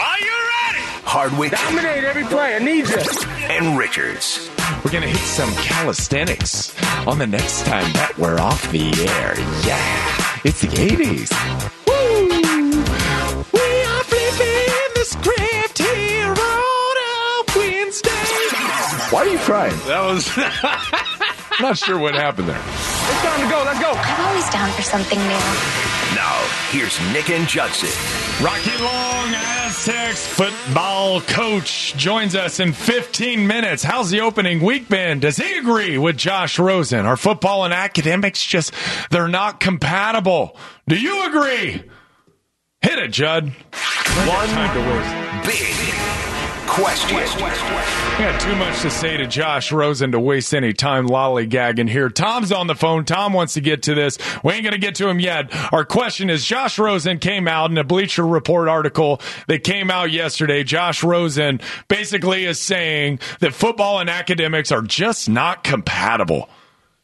Are you ready? Hardwick Dominate every play. I need you. and Richards. We're gonna hit some calisthenics on the next time that we're off the air. Yeah, it's the 80s. Woo! We are flipping the script here on a Wednesday. Why are you crying? That was. Not sure what happened there. It's time to go. Let's go. I'm always down for something new. Now, here's Nick and Judson. Rocky Long, Aztecs football coach, joins us in 15 minutes. How's the opening week been? Does he agree with Josh Rosen? Are football and academics just, they're not compatible? Do you agree? Hit it, Judd. One big question. We got too much to say to Josh Rosen to waste any time lollygagging here. Tom's on the phone. Tom wants to get to this. We ain't going to get to him yet. Our question is Josh Rosen came out in a Bleacher Report article that came out yesterday. Josh Rosen basically is saying that football and academics are just not compatible.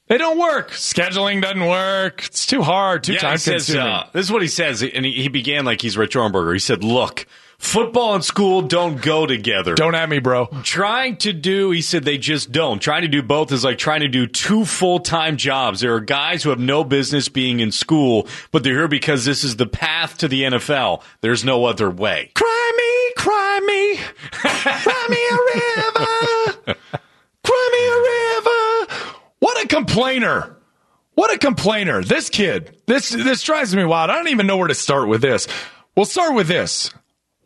They don't work. Scheduling doesn't work. It's too hard, too yeah, time consuming. uh, this is what he says, and he, he began like he's Rich Ohrnberger. He said, "Look, football and school don't go together. don't at me, bro. Trying to do, he said, they just don't. Trying to do both is like trying to do two full time jobs. There are guys who have no business being in school, but they're here because this is the path to the NFL. There's no other way. Cry me, cry me, cry me a river, cry me a river. What a complainer! What a complainer! This kid, this this drives me wild. I don't even know where to start with this. We'll start with this.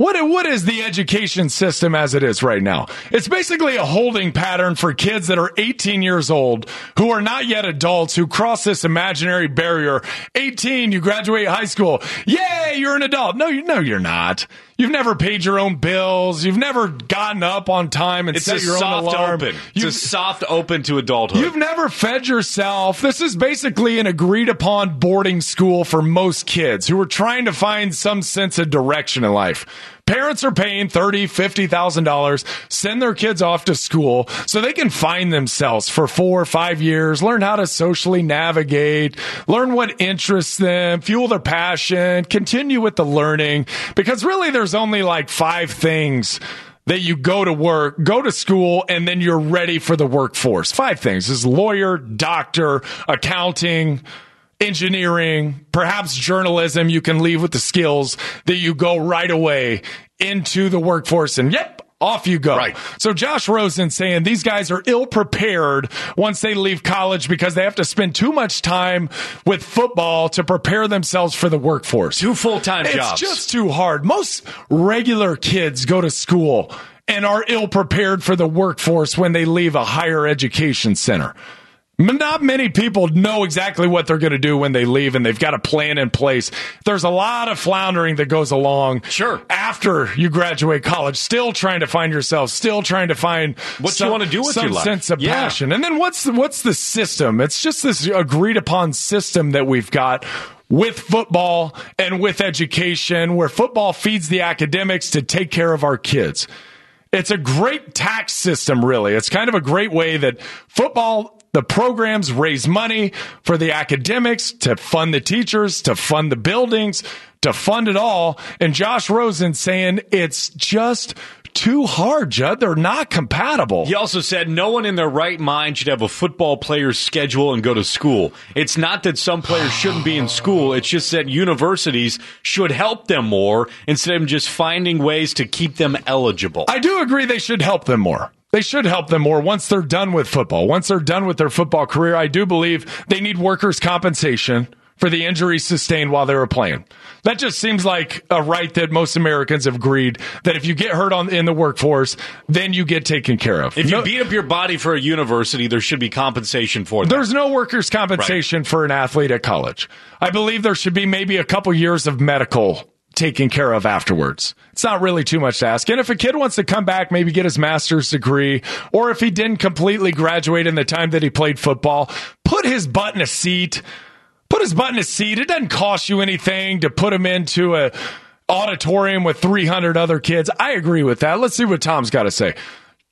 What what is the education system as it is right now? It's basically a holding pattern for kids that are 18 years old who are not yet adults who cross this imaginary barrier. 18, you graduate high school. Yay, you're an adult. No, you no you're not. You've never paid your own bills. You've never gotten up on time and It's set your own alarm. open. It's You've- a soft open to adulthood. You've never fed yourself. This is basically an agreed upon boarding school for most kids who are trying to find some sense of direction in life. Parents are paying thirty, fifty thousand dollars, send their kids off to school so they can find themselves for four or five years, learn how to socially navigate, learn what interests them, fuel their passion, continue with the learning. Because really there's only like five things that you go to work, go to school, and then you're ready for the workforce. Five things is lawyer, doctor, accounting, engineering, perhaps journalism. You can leave with the skills that you go right away into the workforce and yep. Off you go. Right. So Josh Rosen saying these guys are ill prepared once they leave college because they have to spend too much time with football to prepare themselves for the workforce. two full time It's jobs. just too hard. Most regular kids go to school and are ill prepared for the workforce when they leave a higher education center. Not many people know exactly what they're going to do when they leave, and they've got a plan in place. There's a lot of floundering that goes along. Sure. After you graduate college, still trying to find yourself, still trying to find What you wanna do with some your life. sense of Yeah. passion. And then what's the, what's the system? It's just this agreed upon system that we've got with football and with education, where football feeds the academics to take care of our kids. It's a great tax system, really. It's kind of a great way that football, the programs raise money for the academics to fund the teachers, to fund the buildings, to fund it all. And Josh Rosen saying it's just too hard, Judd. They're not compatible. He also said no one in their right mind should have a football player's schedule and go to school. It's not that some players shouldn't be in school. It's just that universities should help them more instead of just finding ways to keep them eligible. I do agree they should help them more. They should help them more once they're done with football. Once they're done with their football career, I do believe they need workers' compensation for the injuries sustained while they were playing. That just seems like a right that most Americans have agreed that if you get hurt on in the workforce, then you get taken care of. if you No- beat up your body for a university, there should be compensation for that. there's no workers' compensation for an athlete at college. I believe there should be maybe a couple years of medical taken care of afterwards. It's not really too much to ask. And if a kid wants to come back, maybe get his master's degree, or if he didn't completely graduate in the time that he played football, put his butt in a seat. Put his butt in a seat. It doesn't cost you anything to put him into a auditorium with 300 other kids. I agree with that. Let's see what Tom's got to say.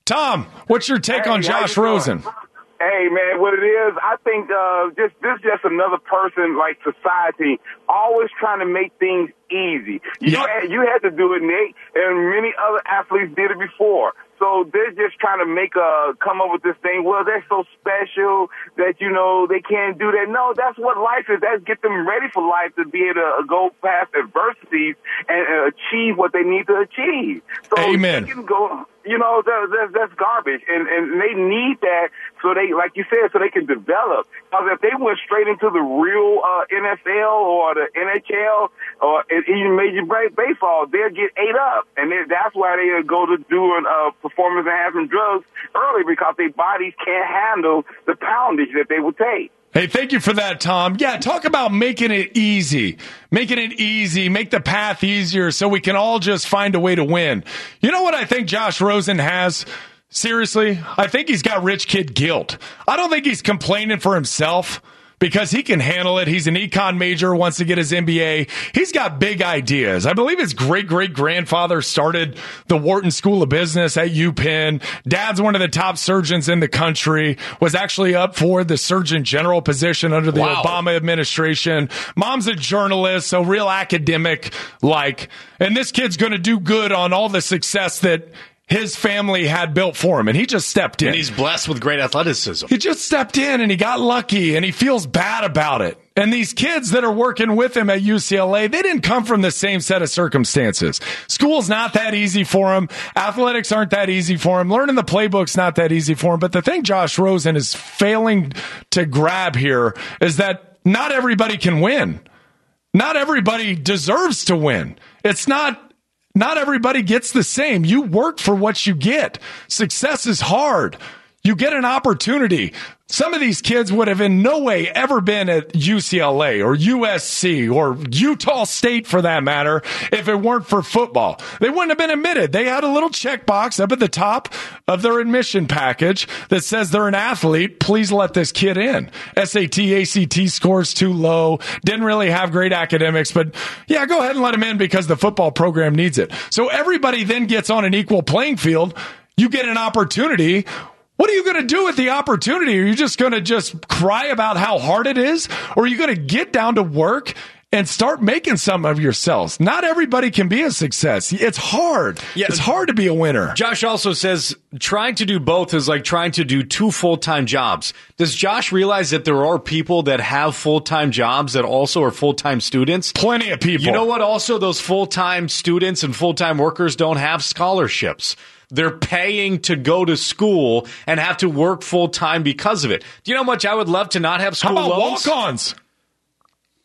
Tom, what's your take Hey, on Josh Rosen? doing? Hey man, what it is, I think uh just this just another person like society always trying to make things easy. You had, you had to do it, Nate, and many other athletes did it before. So they're just trying to make a come up with this thing. Well, they're so special that you know they can't do that. No, that's what life is. That's get them ready for life to be able to go past adversities and uh, achieve what they need to achieve. So Amen. they can go. You know, that, that, that's garbage, and and they need that so they, like you said, so they can develop. Because if they went straight into the real uh, NFL or the NHL or even Major Baseball, they'll get ate up, and that's why they go to doing uh, performance enhancing drugs early because their bodies can't handle the poundage that they will take. Hey, thank you for that, Tom. Yeah, talk about making it easy. Making it easy, make the path easier so we can all just find a way to win. You know what I think Josh Rosen has? Seriously, I think he's got rich kid guilt. I don't think he's complaining for himself because he can handle it. He's an econ major, wants to get his MBA. He's got big ideas. I believe his great great grandfather started the Wharton School of Business at UPenn. Dad's one of the top surgeons in the country, was actually up for the Surgeon General position under the Wow. Obama administration. Mom's a journalist, so real academic like. And this kid's going to do good on all the success that his family had built for him. And he just stepped in. And he's blessed with great athleticism. He just stepped in and he got lucky and he feels bad about it. And these kids that are working with him at UCLA, they didn't come from the same set of circumstances. School's not that easy for him. Athletics aren't that easy for him. Learning the playbook's not that easy for him. But the thing Josh Rosen is failing to grab here is that not everybody can win. Not everybody deserves to win. It's not not everybody gets the same. You work for what you get. Success is hard. You get an opportunity. Some of these kids would have in no way ever been at UCLA or USC or Utah State for that matter if it weren't for football. They wouldn't have been admitted. They had a little checkbox up at the top of their admission package that says they're an athlete. Please let this kid in. SAT, ACT scores too low. Didn't really have great academics, but yeah, go ahead and let him in because the football program needs it. So everybody then gets on an equal playing field. You get an opportunity. What are you going to do with the opportunity? Are you just going to just cry about how hard it is? Or are you going to get down to work and start making some of yourselves? Not everybody can be a success. It's hard. Yeah. It's hard to be a winner. Josh also says trying to do both is like trying to do two full time jobs. Does Josh realize that there are people that have full time jobs that also are full time students? Plenty of people. You know what? Also, those full time students and full time workers don't have scholarships. They're paying to go to school and have to work full time because of it. Do you know how much I would love to not have school How about loans? walk-ons?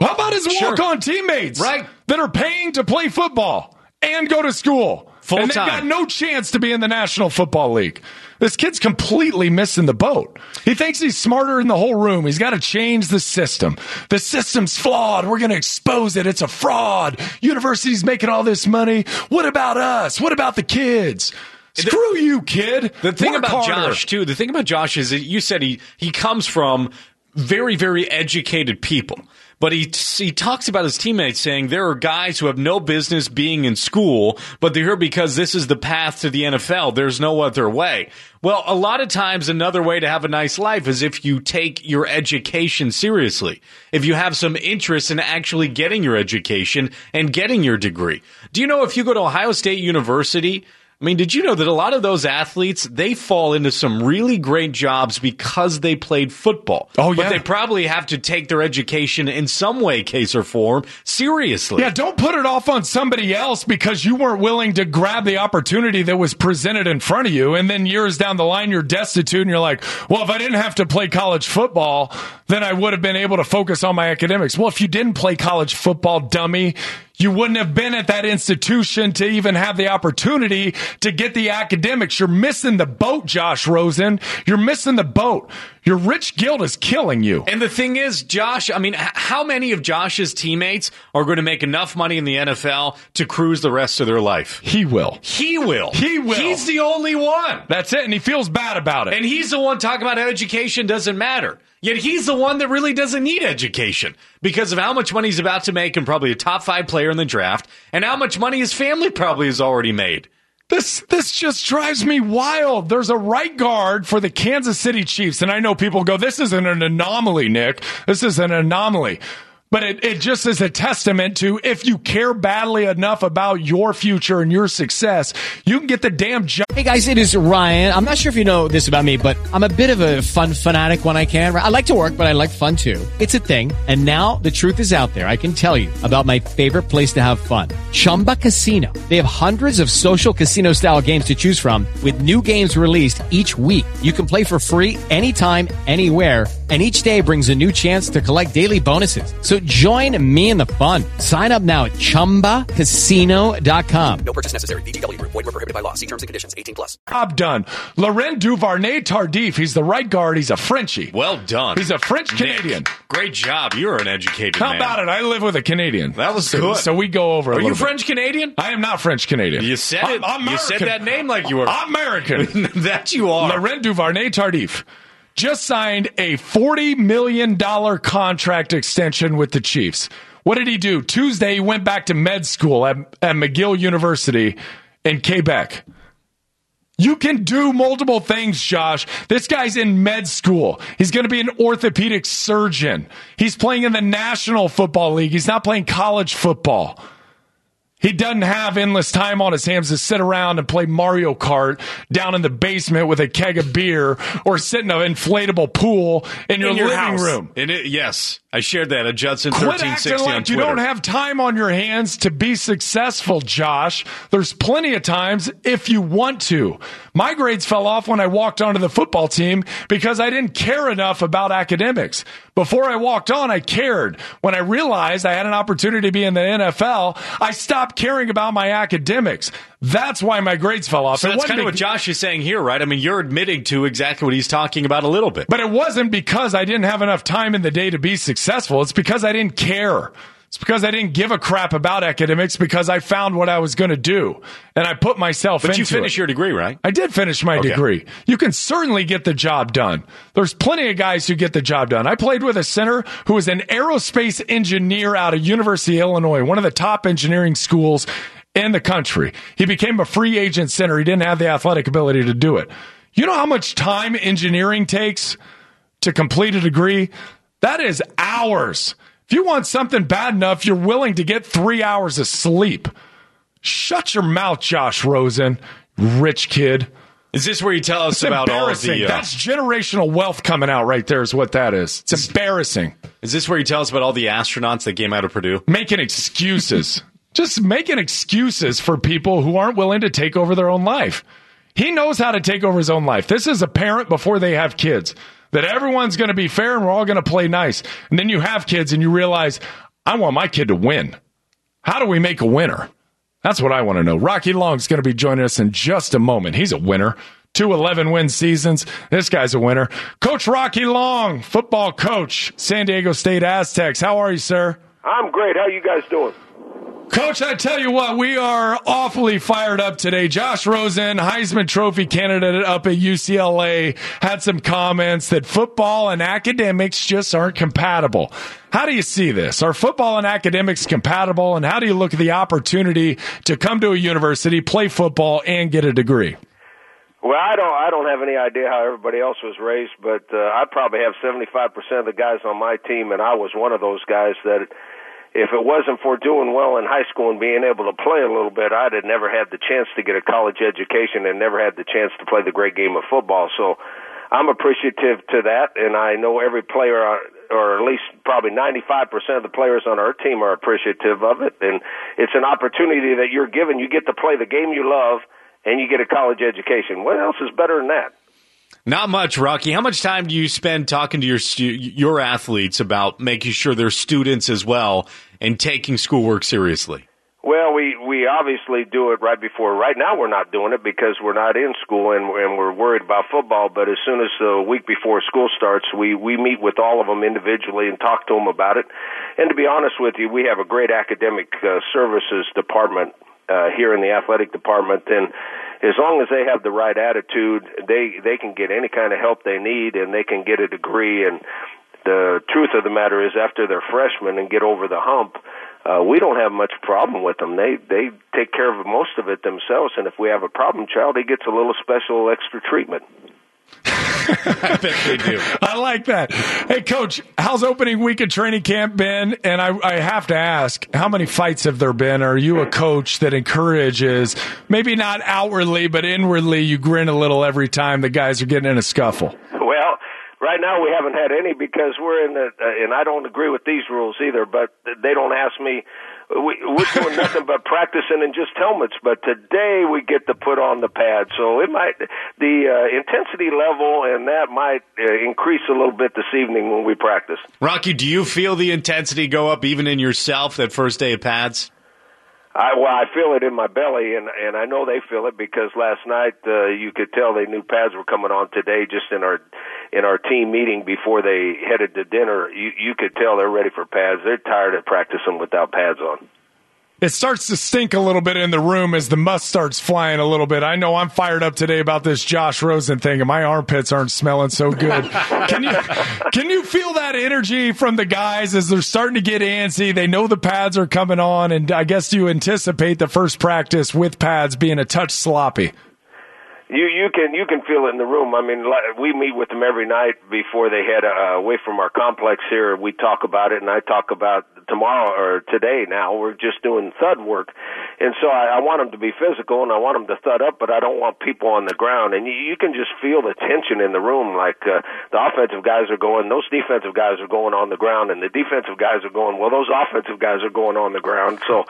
How about his Sure. walk-on teammates? Right. That are paying to play football and go to school. Full and they've time. got no chance to be in the National Football League. This kid's completely missing the boat. He thinks he's smarter in the whole room. He's got to change the system. The system's flawed. We're going to expose it. It's a fraud. University's making all this money. What about us? What about the kids? Screw you, kid. The thing Work about harder. Josh too, the thing about Josh is that you said he he comes from very very educated people. But he he talks about his teammates saying there are guys who have no business being in school, but they're here because this is the path to the NFL. There's no other way. Well, a lot of times another way to have a nice life is if you take your education seriously. If you have some interest in actually getting your education and getting your degree. Do you know if you go to Ohio State University, I mean, did you know that a lot of those athletes they fall into some really great jobs because they played football? Oh, yeah. but they probably have to take their education in some way, case or form, seriously. Yeah, don't put it off on somebody else because you weren't willing to grab the opportunity that was presented in front of you. And then years down the line, you're destitute and you're like, well, if I didn't have to play college football, then I would have been able to focus on my academics. Well, if you didn't play college football, dummy, you wouldn't have been at that institution to even have the opportunity to get the academics. You're missing the boat, Josh Rosen. You're missing the boat. Your rich guilt is killing you. And the thing is, Josh, I mean, how many of Josh's teammates are going to make enough money in the NFL to cruise the rest of their life? He will. He will. He will. He's the only one. That's it, and he feels bad about it. And he's the one talking about education doesn't matter. Yet he's the one that really doesn't need education because of how much money he's about to make and probably a top five player in the draft and how much money his family probably has already made. This this just drives me wild. There's a right guard for the Kansas City Chiefs, and I know people go, "This isn't an anomaly, Nick. This is an anomaly." But it, it just is a testament to if you care badly enough about your future and your success, you can get the damn job. Hey guys, it is Ryan. I'm not sure if you know this about me, but I'm a bit of a fun fanatic when I can. I like to work, but I like fun too. It's a thing. And now the truth is out there. I can tell you about my favorite place to have fun. Chumba Casino. They have hundreds of social casino style games to choose from with new games released each week. You can play for free anytime, anywhere and each day brings a new chance to collect daily bonuses. So join me in the fun. Sign up now at ChumbaCasino.com. No purchase necessary. VGW. Void were prohibited by law. See terms and conditions. 18 plus. Job done. Laurent Duvernay Tardif. He's the right guard. He's a Frenchie. Well done. He's a French Canadian. great job. You're an educated How man. about it? I live with a Canadian. That was so, good. So we go over. a Are you. French Canadian? I am not French Canadian. You said I'm, it. I'm you said that name like you were. I'm American. that you are. Laurent Duvernay Tardif just signed a $40 million contract extension with the Chiefs. What did he do? Tuesday, he went back to med school at, at McGill University in Quebec. You can do multiple things, Josh. This guy's in med school. He's going to be an orthopedic surgeon. He's playing in the National Football League. He's not playing college football. He doesn't have endless time on his hands to sit around and play Mario Kart down in the basement with a keg of beer or sit in an inflatable pool in your, in your living house. room. In it, yes, I shared that at Judson Quit acting like you don't have time on your hands to be successful, Josh. There's plenty of times if you want to. My grades fell off when I walked onto the football team because I didn't care enough about academics. Before I walked on, I cared. When I realized I had an opportunity to be in the NFL, I stopped caring about my academics. That's why my grades fell off. so that's kind of what Josh is saying here, right? I mean, you're admitting to exactly what he's talking about a little bit. But it wasn't because I didn't have enough time in the day to be successful. It's because I didn't care. It's because I didn't give a crap about academics because I found what I was going to do and I put myself But into you finished it. your degree, right? I did finish my Okay. degree. You can certainly get the job done. There's plenty of guys who get the job done. I played with a center who was an aerospace engineer out of University of Illinois, one of the top engineering schools in the country. He became a free agent center. He didn't have the athletic ability to do it. You know how much time engineering takes to complete a degree? That is hours. If you want something bad enough, you're willing to get three hours of sleep. Shut your mouth, Josh Rosen, rich kid. Is this where you tell us It's about all of the? Uh, That's generational wealth coming out right there, is what that is. It's embarrassing. is this where you tell us about all the astronauts that came out of Purdue? Making excuses. Just making excuses for people who aren't willing to take over their own life. He knows how to take over his own life. This is a parent before they have kids. That everyone's going to be fair and we're all going to play nice. And then you have kids and you realize, I want my kid to win. How do we make a winner? That's what I want to know. Rocky Long's going to be joining us in just a moment. He's a winner. Two 11 win seasons. This guy's a winner. Coach Rocky Long, football coach, San Diego State Aztecs. How are you, sir? I'm great. How you guys doing? Coach, I tell you what, we are awfully fired up today. Josh Rosen, Heisman Trophy candidate up at UCLA, had some comments that football and academics just aren't compatible. How do you see this? Are football and academics compatible? And how do you look at the opportunity to come to a university, play football, and get a degree? Well, I don't. I don't have any idea how everybody else was raised, but uh, I probably have seventy-five percent of the guys on my team, and I was one of those guys that, if it wasn't for doing well in high school and being able to play a little bit, I'd have never had the chance to get a college education and never had the chance to play the great game of football. So, I'm appreciative to that, and I know every player, or at least probably ninety-five percent of the players on our team are appreciative of it, and it's an opportunity that you're given. You get to play the game you love and you get a college education. What else is better than that? Not much, Rocky. How much time do you spend talking to your stu- your athletes about making sure they're students as well and taking schoolwork seriously? Well, we we obviously do it right before. Right now, we're not doing it because we're not in school and, and we're worried about football. But as soon as the week before school starts, we we meet with all of them individually and talk to them about it. And to be honest with you, we have a great academic uh, services department uh, here in the athletic department, and as long as they have the right attitude, they they can get any kind of help they need, and they can get a degree. And the truth of the matter is, after they're freshmen and get over the hump, uh, we don't have much problem with them. They they take care of most of it themselves, and if we have a problem child, he gets a little special extra treatment. I bet they do. I like that. Hey, coach, how's opening week of training camp been? And I, I have to ask, how many fights have there been? Are you a coach that encourages, maybe not outwardly, but inwardly, you grin a little every time the guys are getting in a scuffle? Well, right now we haven't had any because we're in the, uh, and I don't agree with these rules either, but they don't ask me we, we're doing nothing but practicing in just helmets. But today we get to put on the pads, so it might the uh, intensity level and that might uh, increase a little bit this evening when we practice. Rocky, do you feel the intensity go up even in yourself that first day of pads? I well, I feel it in my belly, and and I know they feel it because last night uh, you could tell they knew pads were coming on today. Just in our in our team meeting before they headed to dinner, you you could tell they're ready for pads. They're tired of practicing without pads on it starts to stink a little bit in the room as the must starts flying a little bit. I know I'm fired up today about this Josh Rosen thing, and my armpits aren't smelling so good. can you can you feel that energy from the guys as they're starting to get antsy? They know the pads are coming on, and I guess you anticipate the first practice with pads being a touch sloppy. You you can you can feel it in the room. I mean, we meet with them every night before they head uh, away from our complex here. We talk about it, and I talk about tomorrow or today now. We're just doing thud work. And so I, I want them to be physical and I want them to thud up but I don't want people on the ground. And you, you can just feel the tension in the room. Like uh, the offensive guys are going those defensive guys are going on the ground and the defensive guys are going well those offensive guys are going on the ground. So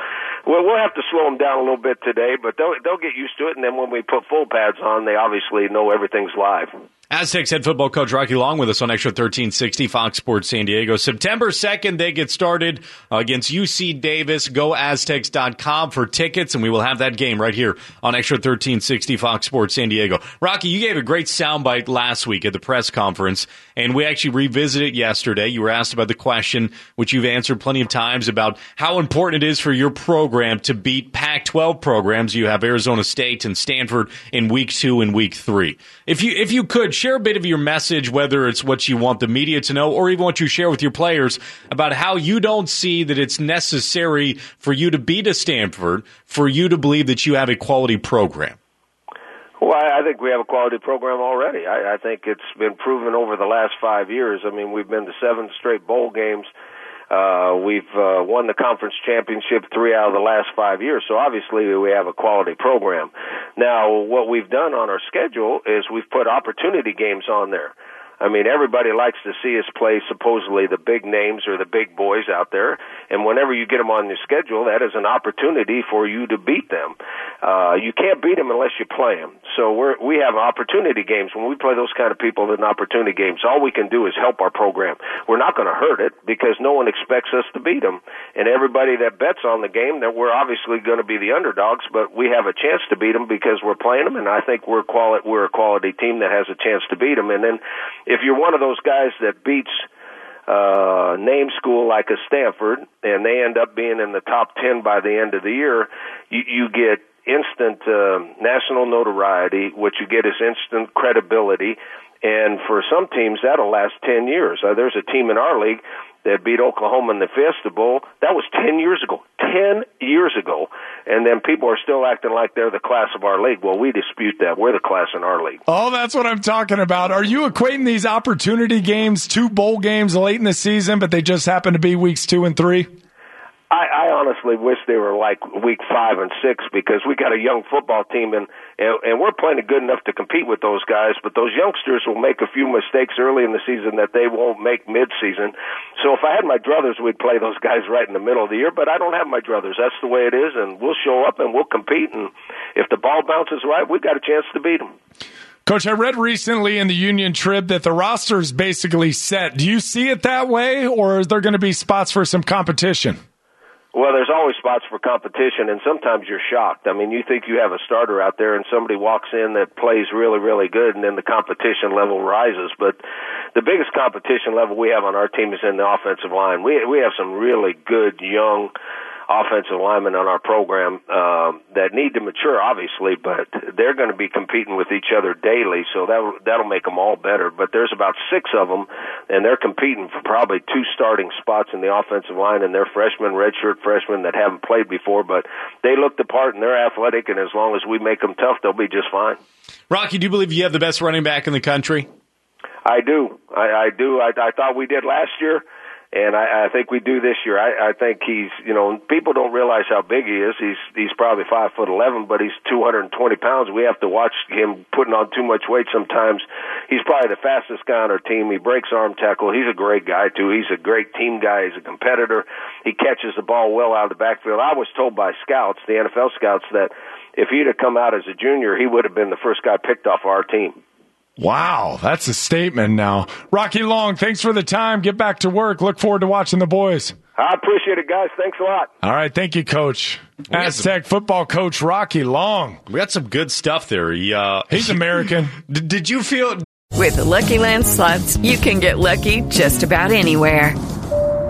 we'll, we'll have to slow them down a little bit today but they'll they'll get used to it. And then when we put full pads on. They obviously know everything's live Aztecs head football coach Rocky Long with us on Extra 1360 Fox Sports San Diego. September 2nd, they get started against UC Davis. Go Aztecs.com for tickets, and we will have that game right here on Extra 1360 Fox Sports San Diego. Rocky, you gave a great soundbite last week at the press conference, and we actually revisited it yesterday. You were asked about the question, which you've answered plenty of times, about how important it is for your program to beat Pac 12 programs. You have Arizona State and Stanford in week two and week three. If you, if you could, share a bit of your message, whether it's what you want the media to know or even what you share with your players about how you don't see that it's necessary for you to beat a Stanford, for you to believe that you have a quality program. Well, I think we have a quality program already. I, I think it's been proven over the last five years. I mean, we've been to seven straight bowl games. Uh, we've uh, won the conference championship three out of the last five years, so obviously we have a quality program. Now, what we've done on our schedule is we've put opportunity games on there. I mean, everybody likes to see us play supposedly the big names or the big boys out there, and whenever you get them on your schedule, that is an opportunity for you to beat them. Uh, you can't beat them unless you play them. So we're, we have opportunity games. When we play those kind of people in opportunity games, all we can do is help our program. We're not going to hurt it because no one expects us to beat them, and everybody that bets on the game, that we're obviously going to be the underdogs, but we have a chance to beat them because we're playing them, and I think we're quali- we're a quality team that has a chance to beat them. And then if you're one of those guys that beats uh, name school like a Stanford, and they end up being in the top ten by the end of the year, you, you get instant uh, national notoriety. What you get is instant credibility, and for some teams that'll last ten years. Uh, there's a team in our league that beat Oklahoma in the Fiesta Bowl. That was 10 years ago. 10 years ago. And then people are still acting like they're the class of our league. Well, we dispute that. We're the class in our league. Oh, that's what I'm talking about. Are you equating these opportunity games, two bowl games late in the season, but they just happen to be weeks two and three? I, I honestly wish they were like week five and six because we got a young football team and, and and we're playing good enough to compete with those guys. But those youngsters will make a few mistakes early in the season that they won't make mid-season. So if I had my druthers, we'd play those guys right in the middle of the year. But I don't have my druthers. That's the way it is, and we'll show up and we'll compete. And if the ball bounces right, we've got a chance to beat them. Coach, I read recently in the Union Trib that the roster is basically set. Do you see it that way, or is there going to be spots for some competition? Well, there's always spots for competition, and sometimes you're shocked. I mean, you think you have a starter out there, and somebody walks in that plays really, really good, and then the competition level rises. But the biggest competition level we have on our team is in the offensive line. We we have some really good young offensive linemen on our program um, that need to mature, obviously, but they're going to be competing with each other daily, so that that'll make them all better. But there's about six of them, and they're competing for probably two starting spots in the offensive line, and they're freshmen, redshirt freshmen that haven't played before, but they look the part and they're athletic, and as long as we make them tough, they'll be just fine. Rocky, do you believe you have the best running back in the country? I do. I, I do. I, I thought we did last year and I, I think we do this year. I, I think he's, you know, people don't realize how big he is. He's he's probably five foot eleven, but he's two hundred and twenty pounds. We have to watch him putting on too much weight sometimes. He's probably the fastest guy on our team. He breaks arm tackle. He's a great guy too. He's a great team guy. He's a competitor. He catches the ball well out of the backfield. I was told by scouts, the NFL scouts, that if he'd have come out as a junior, he would have been the first guy picked off our team. Wow, that's a statement now. Rocky Long, thanks for the time. Get back to work. Look forward to watching the boys. I appreciate it, guys. Thanks a lot. All right, thank you, Coach. Aztec football coach Rocky Long. We got some good stuff there. He, uh, He's American. D- did you feel? With the Lucky Land slots, you can get lucky just about anywhere.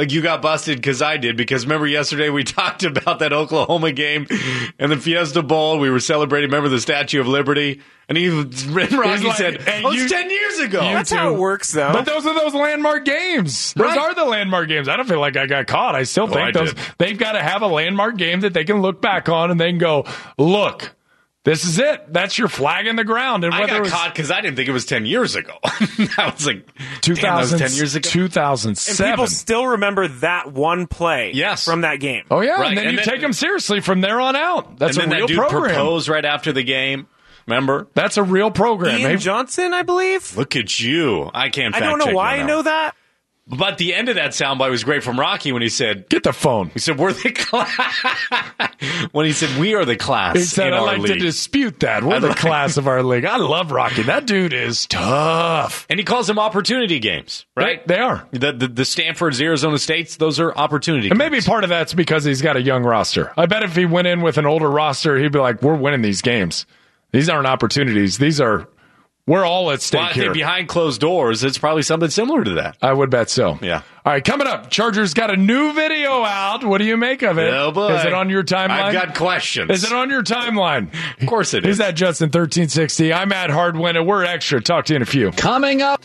Like you got busted because I did. Because remember yesterday we talked about that Oklahoma game and the Fiesta Bowl. We were celebrating. Remember the Statue of Liberty? And he, Rocky like, said, "Hey, "Oh, you- it's ten years ago." That's too. how it works, though. But those are those landmark games. Those Right. are the landmark games. I don't feel like I got caught. I still Oh, think I those did. they've got to have a landmark game that they can look back on and then go, look, this is it. That's your flag in the ground. And I whether got it was caught because I didn't think it was ten years ago. I was like, "Damn, that was ten years ago." and 2007. people still remember that one play Yes. from that game. oh yeah, Right, and then and you then- take them seriously from there on out. That's and a then real that dude program. proposed right after the game. Remember? That's a real program. Ian Hey, Johnson, I believe. Look at you. I can't. I don't know check why I know that. But the end of that soundbite was great from Rocky when he said, Get the phone. "He said we're the class." when he said we are the class He said, I like to dispute that. We're I the like- class of our league. I love Rocky. That dude is tough. and he calls them opportunity games, right? They, they are. The, the the Stanford's, Arizona States, those are opportunity. And games. maybe part of that's because he's got a young roster. I bet if he went in with an older roster, he'd be like, we're winning these games. These aren't opportunities. These are, we're all at stake Well, I here. think behind closed doors, it's probably something similar to that. I would bet so. Yeah. All right, coming up, Chargers got a new video out. What do you make of it? Oh boy, Is it on your timeline? I've got questions. Is it on your timeline? Of course it Is is. that Judson 1360? I'm at Hardwick, and we're extra. Talk to you in a few. Coming up.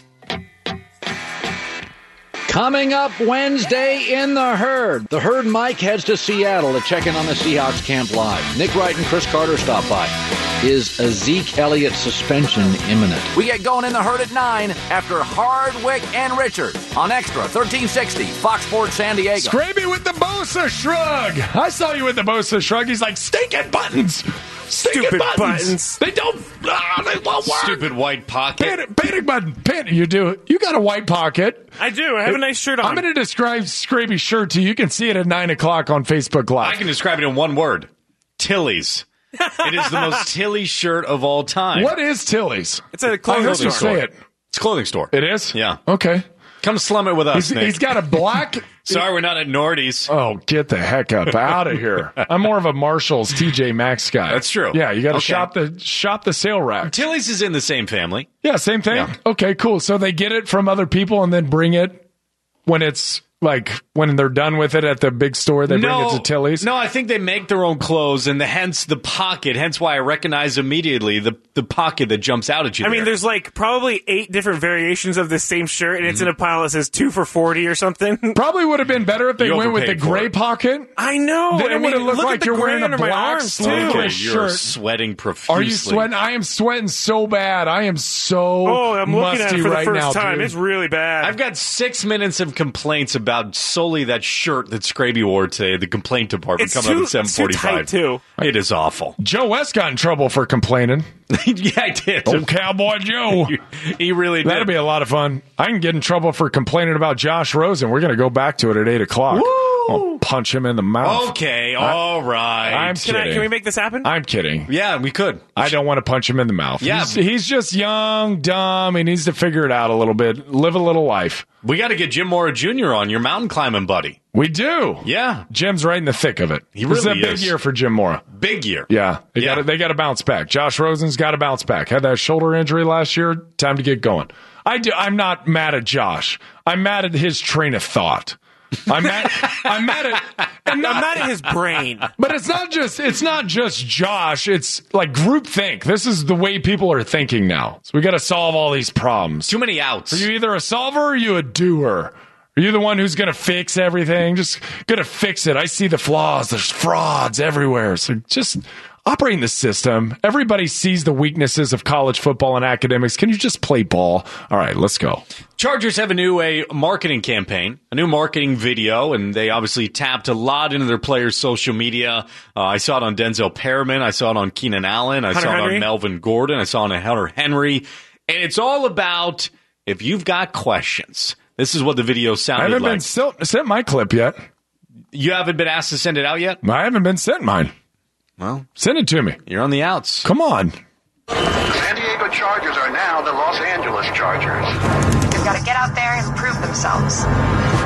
Coming up Wednesday in the herd. The herd Mike heads to Seattle to check in on the Seahawks camp live. Nick Wright and Chris Carter stop by. Is a Zeke Elliott suspension imminent? We get going in the herd at 9 after Hardwick and Richard on Extra 1360 Fox Sports San Diego. Scraby with the Bosa shrug. I saw you with the Bosa shrug. He's like, stinking buttons. Stinking Stupid buttons. buttons. They don't, ah, they won't work. Stupid white pocket. Panic, panic button. Panic. You do. You got a white pocket. I do. I have a nice shirt on. I'm going to describe Scraby's shirt to you. You can see it at 9 o'clock on Facebook Live. I can describe it in one word: Tilly's. It is the most Tilly shirt of all time. what is Tilly's? It's a I clothing heard you store. say it. It's a clothing store. It is? Yeah. Okay. Come slum it with us. He's, he's got a black. Sorry, we're not at Nordy's. Oh, get the heck up out of here! I'm more of a Marshalls TJ Maxx guy. That's true. Yeah, you got to Okay. shop the shop the sale rack. Tilly's is in the same family. Yeah, same thing. Yeah. Okay, cool. So they get it from other people and then bring it when it's like when they're done with it at the big store, they bring it to Tilly's. No, I think they make their own clothes, and the, hence the pocket. Hence why I recognize immediately the the pocket that jumps out at you. I mean, there's like probably eight different variations of this same shirt, and it's Mm-hmm. in a pile that says two for forty or something. Probably would have been better if they You went with the gray it. pocket. I know. Then I it mean, would have looked look like you're wearing a black arms, too. okay, sleeveless you're shirt. sweating profusely. Are you sweating? I am sweating so bad. I am so Oh, I'm looking at musty it for the right first now, time. dude. It's really bad. I've got six minutes of complaints about solely that shirt that Scraby wore today. The complaint department It's coming too- up at it's seven too too. It is awful. Joe West got in trouble for complaining. yeah, I did. Oh, Cowboy Joe. he really did. That'll be a lot of fun. I can get in trouble for complaining about Josh Rosen. We're going to go back to it at 8 o'clock. I'll punch him in the mouth. Okay, all right. I'm can, I, kidding. can we make this happen? I'm kidding. yeah, we could. I don't want to punch him in the mouth. Yeah. He's, he's just young, dumb. He needs to figure it out a little bit, live a little life. We got to get Jim Mora Jr. on your mountain climbing buddy. We do. Yeah, Jim's right in the thick of it. He this is a really big is. year for Jim Mora. big year. Yeah, they Yeah. got they got to bounce back. Josh Rosen's got to bounce back. Had that shoulder injury last year. Time to get going. I do. I'm not mad at Josh. I'm mad at his train of thought. I'm mad. I'm mad at. And I'm mad at his brain. But it's not just it's not just Josh. It's like group think. This is the way people are thinking now. So we got to solve all these problems. Too many outs. Are you either a solver or are you a doer? Are you the one who's going to fix everything? Just going to fix it. I see the flaws. There's frauds everywhere. So just operating the system. Everybody sees the weaknesses of college football and academics. Can you just play ball? All right, let's go. Chargers have a new a marketing campaign, a new marketing video, and they obviously tapped a lot into their players' social media. Uh, I saw it on Denzel Perryman, I saw it on Keenan Allen, I Hunter saw it Henry? on Melvin Gordon, I saw it on Hunter Henry, and it's all about if you've got questions. This is what the video sounded like. I haven't like. been sent, sent my clip yet. you haven't been asked to send it out yet. I haven't been sent mine. Well, Send it to me. you're on the outs. Come on. The San Diego Chargers are now the Los Angeles Chargers. They've got to get out there and prove themselves.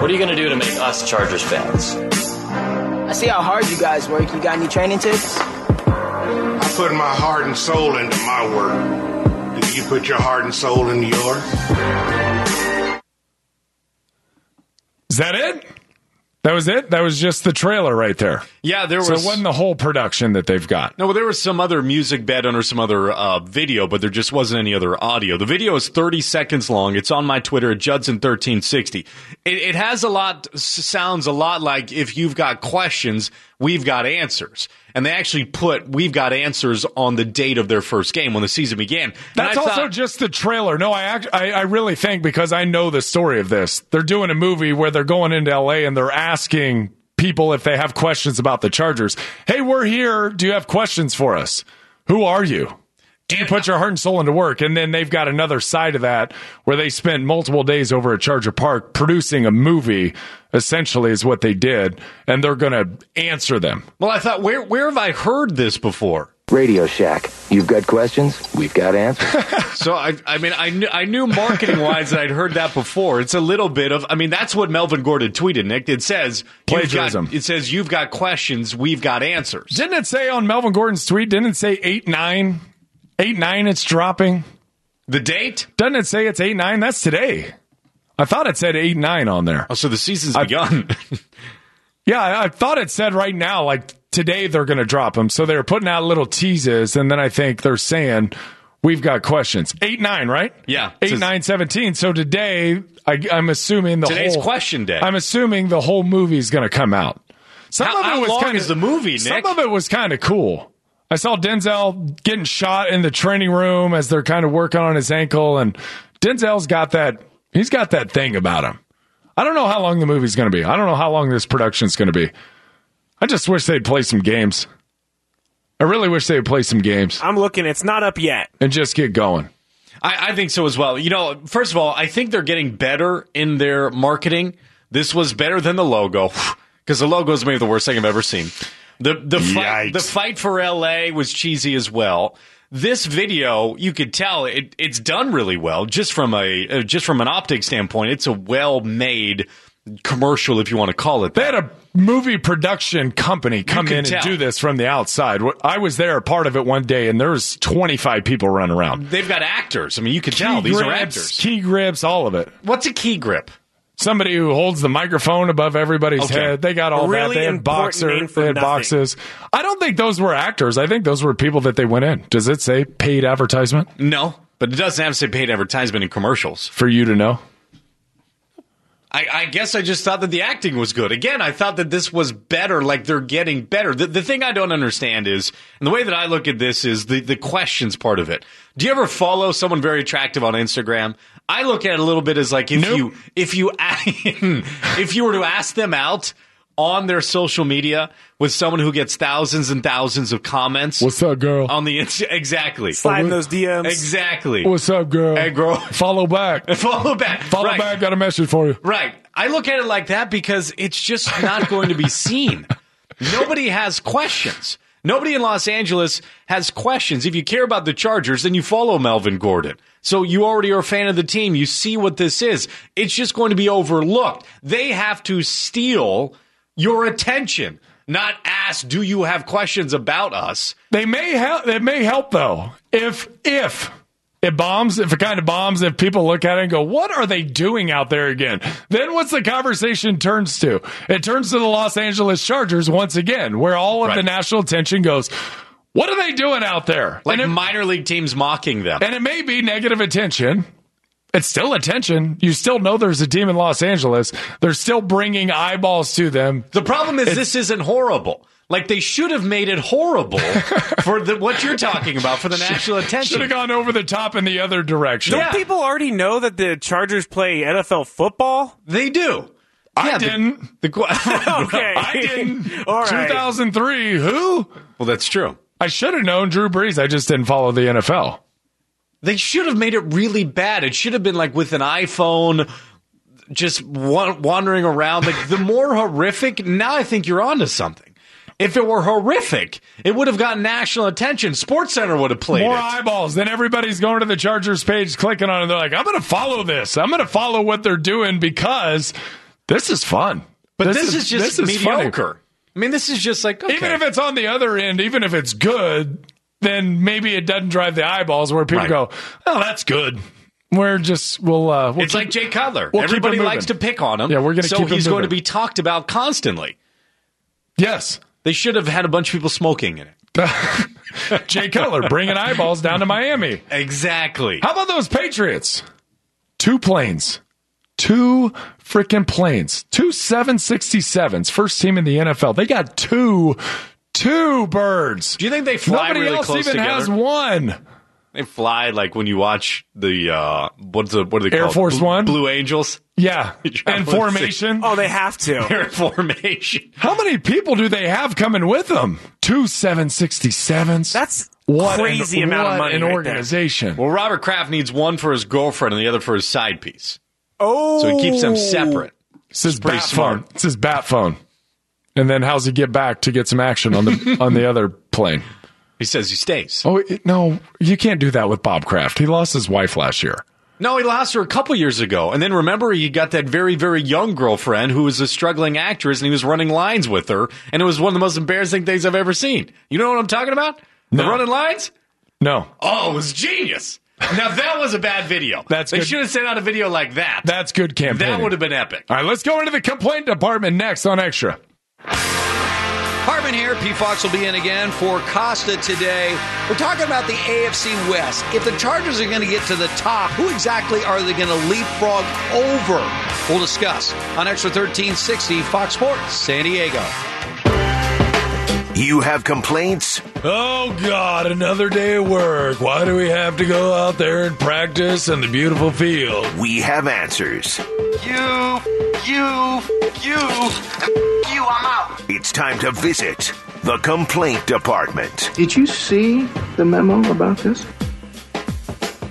What are you going to do to make us Chargers fans? I see how hard you guys work. You got any training tips? I put my heart and soul into my work. Do you put your heart and soul into yours? Is that it? That was it? That was just the trailer right there. Yeah, there So was. it wasn't the whole production that they've got. No, well, there was some other music bed under some other uh, video, but there just wasn't any other audio. The video is 30 seconds long. It's on my Twitter at Judson1360. It, it has a lot, sounds a lot like if you've got questions, we've got answers. And they actually put we've got answers on the date of their first game when the season began. That's also thought- just the trailer. No, I, act, I I really think because I know the story of this. They're doing a movie where they're going into LA and they're asking people if they have questions about the Chargers. Hey, we're here. Do you have questions for us? Who are you? Do you put your heart and soul into work? And then they've got another side of that where they spent multiple days over at Charger Park producing a movie, essentially, is what they did. And they're going to answer them. Well, I thought, where where have I heard this before? Radio Shack. You've got questions, we've got answers. So I, I mean, I knew, I knew marketing wise that I'd heard that before. It's a little bit of, I mean, that's what Melvin Gordon tweeted. Nick, it says you've Plagiarism. Got, it says you've got questions, we've got answers. Didn't it say on Melvin Gordon's tweet? Didn't it say 8 9? 8 9, it's dropping. The date? Doesn't it say it's 8 9? That's today. I thought it said 8 9 on there. Oh, so the season's begun. Yeah, I, I thought it said right now, like today they're going to drop them. So they're putting out little teases, and then I think they're saying, We've got questions. 8 9, right? Yeah. 8 9 17. So today, I, I'm assuming the Today's whole. question day. I'm assuming the whole movie's going to come out. Some How- of it how was long kinda, is the movie, Some of it was kind of cool. I saw Denzel getting shot in the training room as they're kind of working on his ankle, and Denzel's got that. He's got that thing about him. I don't know how long the movie's going to be. I don't know how long this production's going to be. I just wish they'd play some games. I really wish they would play some games I'm looking. It's not up yet. and just get going. I, I think so as well. You know, first of all, I think they're getting better in their marketing. This was better than the logo because the logo is maybe the worst thing I've ever seen. The the fight, Yikes. the fight for LA was cheesy as well. This video, you could tell it, it's done really well, just from a uh, just from an optic standpoint. It's a well made commercial, if you want to call it They had a movie production company come could in and do this from the outside. I was there, part of it one day, and there was 25 people running around. They've got actors. I mean, you can tell Key these are actors. Key grips, all of it. What's a key grip? Somebody who holds the microphone above everybody's Okay. head. They got all A really that. They had important boxer. They had nothing. boxes. I don't think those were actors. I think those were people that they went in. Does it say paid advertisement No, but it doesn't have to say paid advertisement in commercials. for you to know? I, I guess I just thought that the acting was good. Again, I thought that this was better, like they're getting better. The, the thing I don't understand is, and the way that I look at this is the, the questions part of it. Do you ever follow someone very attractive on Instagram? I look at it a little bit as like if you, if you, if you were to ask them out on their social media with someone who gets thousands and thousands of comments. What's up, girl? On the Insta, exactly. Slide in those DMs. Exactly. What's up, girl? Hey, girl. Follow back. Follow back. Follow Right. back. Got a message for you. Right. I look at it like that because it's just not going to be seen. Nobody has questions. Nobody in Los Angeles has questions. If you care about the Chargers, then you follow Melvin Gordon. So you already are a fan of the team. You see what this is. It's just going to be overlooked. They have to steal your attention, not ask, do you have questions about us? They may help. It may help though. If if it bombs, if it kind of bombs, if people look at it and go, "What are they doing out there again?" Then what's the conversation turns to? It turns to the Los Angeles Chargers once again, where all of the national attention goes. What are they doing out there? Like it, minor league teams mocking them. and it may be negative attention. It's still attention. You still know there's a team in Los Angeles. They're still bringing eyeballs to them. The problem is this isn't horrible. Like they should have made it horrible for the, what you're talking about for the national attention. Should have gone over the top in the other direction. Don't people already know that the Chargers play NFL football? They do. I Yeah, didn't. The, qu- Okay. I didn't. All right. 2003. Who? well, that's true. I should have known Drew Brees. I just didn't follow the NFL. They should have made it really bad. It should have been like with an iPhone, just wa- wandering around. Like the more horrific. Now I think you're onto something. If it were horrific, it would have gotten national attention. Sports Center would have played More it. eyeballs. Then everybody's going to the Chargers page, clicking on it. They're like, I'm going to follow this. I'm going to follow what they're doing because this is fun. but this, is, just this is funny. mediocre. I mean, this is just like okay. Even if it's on the other end, even if it's good, then maybe it doesn't drive the eyeballs where people Right. go, oh, that's good. We're just, we'll, uh, we'll it's keep- like Jay Cutler. we'll Everybody likes to pick on him. Yeah, we're gonna so keep he's going to be talked about constantly. Yes. They should have had a bunch of people smoking in it. Jay Cutler bringing eyeballs down to Miami. Exactly. How about those Patriots? Two planes. Two freaking planes. Two 767s. First team in the NFL. They got two, two birds. Do you think they fly Nobody really else close even together? has one. They fly like when you watch the uh, what's the what are they Air called? Force Blue, One? Blue Angels. Yeah. And in formation. Oh, they have to. Air formation. How many people do they have coming with them? Two 767s. That's what crazy an, amount of money An right there. organization. Well, Robert Kraft needs one for his girlfriend and the other for his side piece, Oh, so he keeps them separate. It's his pretty bat smart. phone. It's his bat phone. And then how's he get back to get some action on the on the other plane? He says he stays. Oh no, you can't do that with Bob Kraft. He lost his wife last year. No, he lost her a couple years ago, and then remember he got that very very young girlfriend who was a struggling actress, and he was running lines with her, and it was one of the most embarrassing things I've ever seen. You know what I'm talking about? The running lines. No, Oh, it was genius. Now that was a bad video. That's they good. should have sent out a video like that. that's good campaign. that would have been epic. All right, let's go into the complaint department next on Extra. Harmon here. P. Fox will be in again for Costa today. We're talking about the AFC West. If the Chargers are going to get to the top, who exactly are they going to leapfrog over? We'll discuss on Extra 1360 Fox Sports San Diego. You have complaints? Oh God, another day of work. Why do we have to go out there and practice in the beautiful field? We have answers. You, you, you, you, I'm out. It's time to visit the complaint department. Did you see the memo about this?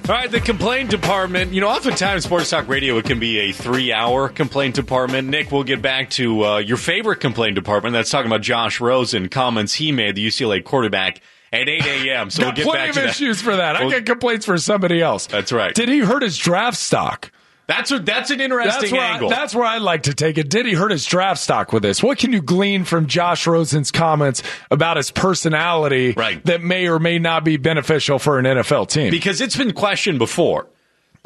All right, the complaint department. You know, oftentimes Sports Talk Radio it can be a three-hour complaint department. Nick, we'll get back to uh, your favorite complaint department. That's talking about Josh Rosen comments he made, the UCLA quarterback, at 8 a.m. So Got we'll get plenty back of to that. issues for that. I get complaints for somebody else. That's right. Did he hurt his draft stock? That's a, that's an That's interesting I, angle. that's where I'd like to take it. Did he hurt his draft stock with this? What can you glean from Josh Rosen's comments about his personality Right. that may or may not be beneficial for an NFL team? because it's been questioned before.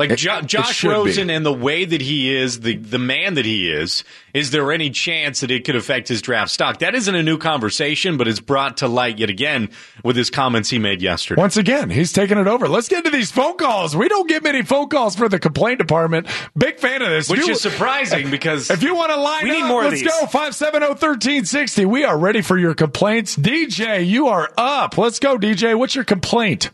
Like jo- it Josh should be. Rosen and the way that he is, the the man that he is, is there any chance that it could affect his draft stock? That isn't a new conversation, but it's brought to light yet again with his comments he made yesterday. Once again, he's taking it over. Let's get to these phone calls. We don't get many phone calls for the complaint department. Big fan of this. Which you- is surprising because if you want to line we need up, more let's go. 570-1360. We are ready for your complaints. DJ, you are up. Let's go, DJ. What's your complaint?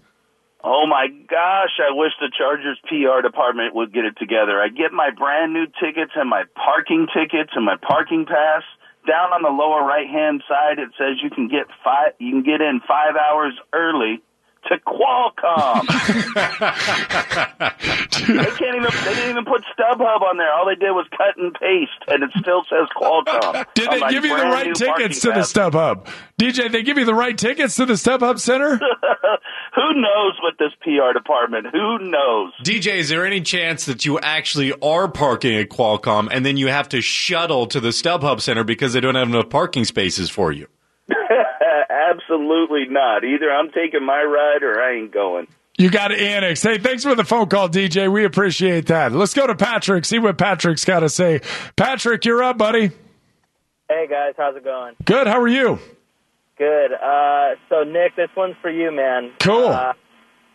Oh my gosh, I wish the Chargers PR department would get it together. I get my brand new tickets and my parking tickets and my parking pass. Down on the lower right hand side it says you can get five you can get in five hours early to Qualcomm. they can't even they didn't even put StubHub on there. All they did was cut and paste and it still says Qualcomm. Did they give you the right tickets to parking the StubHub? DJ, they give you the right tickets to the StubHub Center? Who knows with this PR department? Who knows? DJ, is there any chance that you actually are parking at Qualcomm and then you have to shuttle to the StubHub Center because they don't have enough parking spaces for you? Absolutely not. Either I'm taking my ride or I ain't going. You got to annex. Hey, thanks for the phone call, DJ. We appreciate that. Let's go to Patrick, see what Patrick's got to say. Patrick, you're up, buddy. Hey guys, how's it going? Good. How are you? Good. Uh, so Nick, this one's for you, man. Cool. Uh,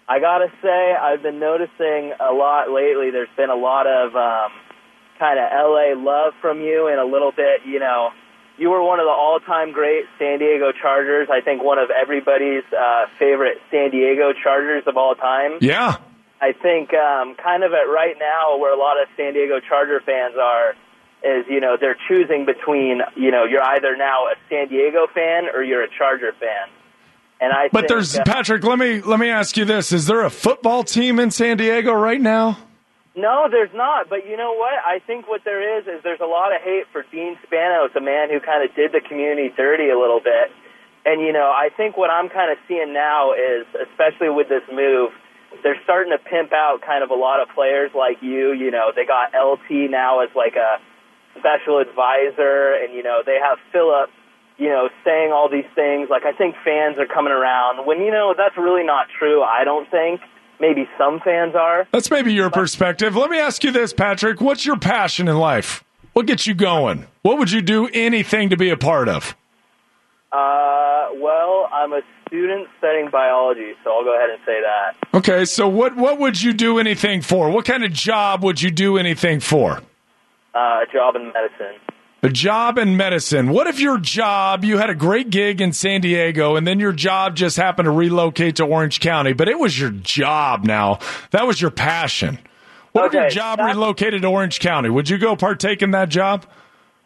I gotta say, I've been noticing a lot lately. There's been a lot of um, kind of LA love from you, and a little bit, you know, you were one of the all-time great San Diego Chargers. I think one of everybody's uh, favorite San Diego Chargers of all time. Yeah. I think um, kind of at right now where a lot of San Diego Charger fans are is you know they're choosing between you know you're either now a San Diego fan or you're a Charger fan. And I But think, there's uh, Patrick. Let me let me ask you this: Is there a football team in San Diego right now? No, there's not. But you know what? I think what there is is there's a lot of hate for Dean Spanos, a man who kind of did the community dirty a little bit. And you know, I think what I'm kind of seeing now is, especially with this move, they're starting to pimp out kind of a lot of players like you. You know, they got LT now as like a special advisor, and you know they have Philip, you know, saying all these things. Like I think fans are coming around when you know that's really not true. I don't think. Maybe some fans are. That's maybe your perspective. Let me ask you this, Patrick: What's your passion in life? What gets you going? What would you do anything to be a part of? Uh, well, I'm a student studying biology, so I'll go ahead and say that. Okay, so what what would you do anything for? What kind of job would you do anything for? Uh, a job in medicine. A job in medicine. What if your job, you had a great gig in San Diego and then your job just happened to relocate to Orange County, but it was your job now. That was your passion. What if your job relocated to Orange County? Would you go partake in that job?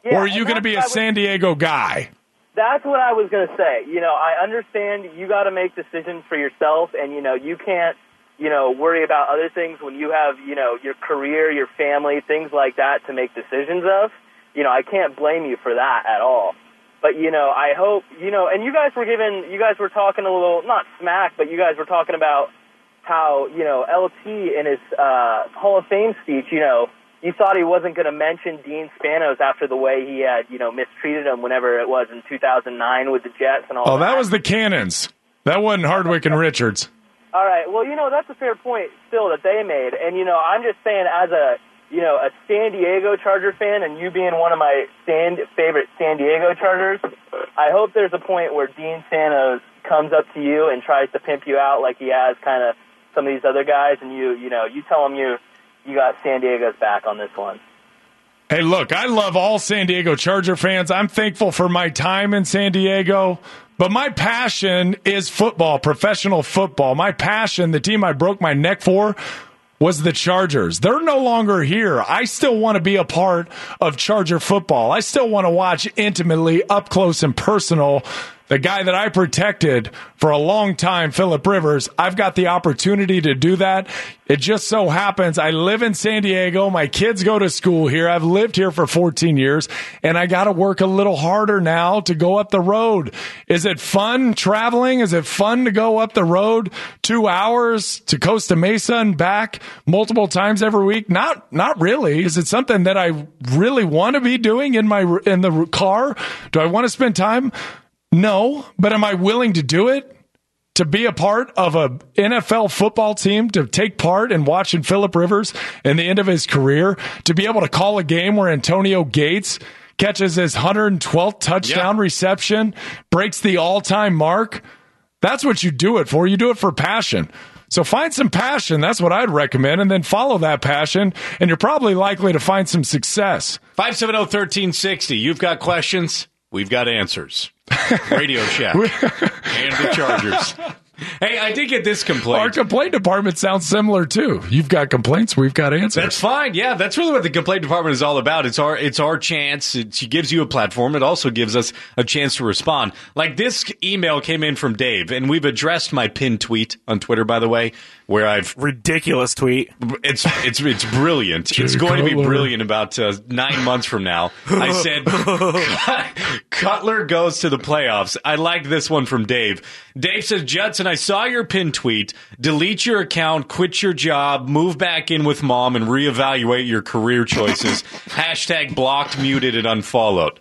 Yeah, or are you going to be a I San Diego guy? That's what I was going to say. You know, I understand you got to make decisions for yourself, and you know, you can't, you know, worry about other things when you have, you know, your career, your family, things like that to make decisions of. You know, I can't blame you for that at all. But you know, I hope you know. And you guys were given, you guys were talking a little, not smack, but you guys were talking about how you know LT in his uh, Hall of Fame speech, you know, you thought he wasn't going to mention Dean Spanos after the way he had, you know, mistreated him whenever it was in 2009 with the Jets and all Oh, that was the Cannons. That wasn't Hardwick and Richards. All right. Well, you know, that's a fair point still that they made. And, you know, I'm just saying as a, you know, a San Diego Charger fan and you being one of my favorite San Diego Chargers, I hope there's a point where Dean Spanos comes up to you and tries to pimp you out like he has kind of some of these other guys and you, you know, you tell him you, you got San Diego's back on this one. Hey, look, I love all San Diego Charger fans. I'm thankful for my time in San Diego, but my passion is football, professional football. My passion, the team I broke my neck for, was the Chargers. They're no longer here. I still want to be a part of Charger football. I still want to watch intimately, up close and personal. The guy that I protected for a long time, Philip Rivers, I've got the opportunity to do that. It just so happens I live in San Diego. My kids go to school here. I've lived here for 14 years and I got to work a little harder now to go up the road. Is it fun traveling? Is it fun to go up the road two hours to Costa Mesa and back multiple times every week? Not, not really. Is it something that I really want to be doing in my, in the car? Do I want to spend time? No, but am I willing to do it? to be a part of a NFL football team, to take part in watching Philip Rivers in the end of his career, to be able to call a game where Antonio Gates catches his 112th touchdown reception, breaks the all-time mark. That's what you do it for. You do it for passion. So find some passion. That's what I'd recommend. And then follow that passion, and you're probably likely to find some success. 570 1360. You've got questions, we've got answers. Radio Shack and the Chargers. Hey, I did get this complaint. Our complaint department sounds similar too. You've got complaints, we've got answers. That's fine. Yeah, that's really what the complaint department is all about. It's our it's our chance. It gives you a platform. It also gives us a chance to respond. Like this email came in from Dave, and we've addressed my pinned tweet on Twitter, by the way, where I've ridiculous tweet. It's it's it's brilliant. it's going to be brilliant about uh, nine months from now. I said Cutler goes to the playoffs. I like this one from Dave. Dave says, Judson, I saw your pin tweet. Delete your account, quit your job, move back in with mom, and reevaluate your career choices. Hashtag blocked, muted, and unfollowed.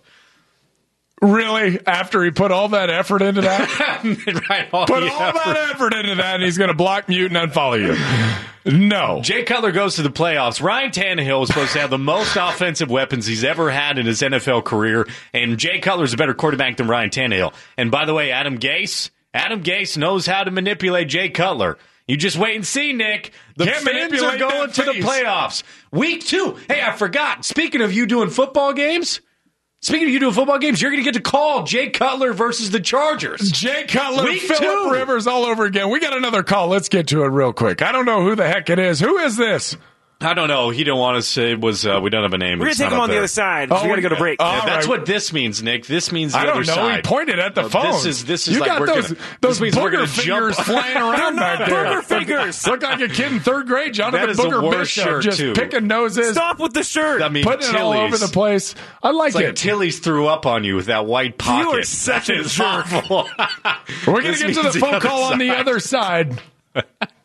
Really? After he put all that effort into that? right, all put all effort. that effort into that, and he's going to block, mute, and unfollow you. No. Jay Cutler goes to the playoffs. Ryan Tannehill is supposed to have the most offensive weapons he's ever had in his NFL career, and Jay Cutler's a better quarterback than Ryan Tannehill. And by the way, Adam Gase, Adam Gase knows how to manipulate Jay Cutler. You just wait and see, Nick. The Can't Fins are going to the playoffs. Week two. Hey, I forgot. Speaking of you doing football games, speaking of you doing football games, you're going to get to call Jay Cutler versus the Chargers. Jay Cutler, Week Philip. Rivers all over again. We got another call. Let's get to it real quick. I don't know who the heck it is. Who is this? I don't know. He didn't want to say it was. Uh, we don't have a name. We're gonna It's take not him up on the there. other side. Oh, we gotta go to break. Yeah, All that's right. what this means, Nick. This means the I don't other know. side. He pointed at the Uh, phone. This is this is you like got we're those gonna, those this means we're booger gonna fingers jump. flying around They're back there. booger fingers. Look like a kid in third grade, Jonathan That is the Booger worst Bishop, shirt, just too. picking noses, Stop with the shirt. I mean, putting it all over the place. I like It's like it. Tilly's threw up on you with that white pocket. You are such a is jerk. awful. We're gonna This get to the means phone other call on the side. other side.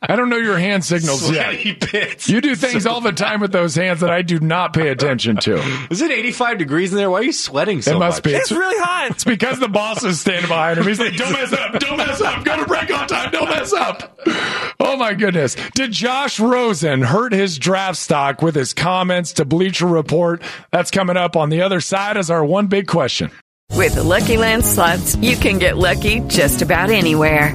I don't know your hand signals Sweaty yet. pits. You do things all the time with those hands that I do not pay attention to. Is it 85 degrees in there? Why are you sweating so it must much? be. It's really hot. It's because the boss is standing behind him. He's like, "Don't mess up! Don't mess up! Go to break on time! Don't mess up!" Oh my goodness! Did Josh Rosen hurt his draft stock with his comments to Bleacher Report? That's coming up on the other side as our one big question. With the Lucky Land slots, you can get lucky just about anywhere.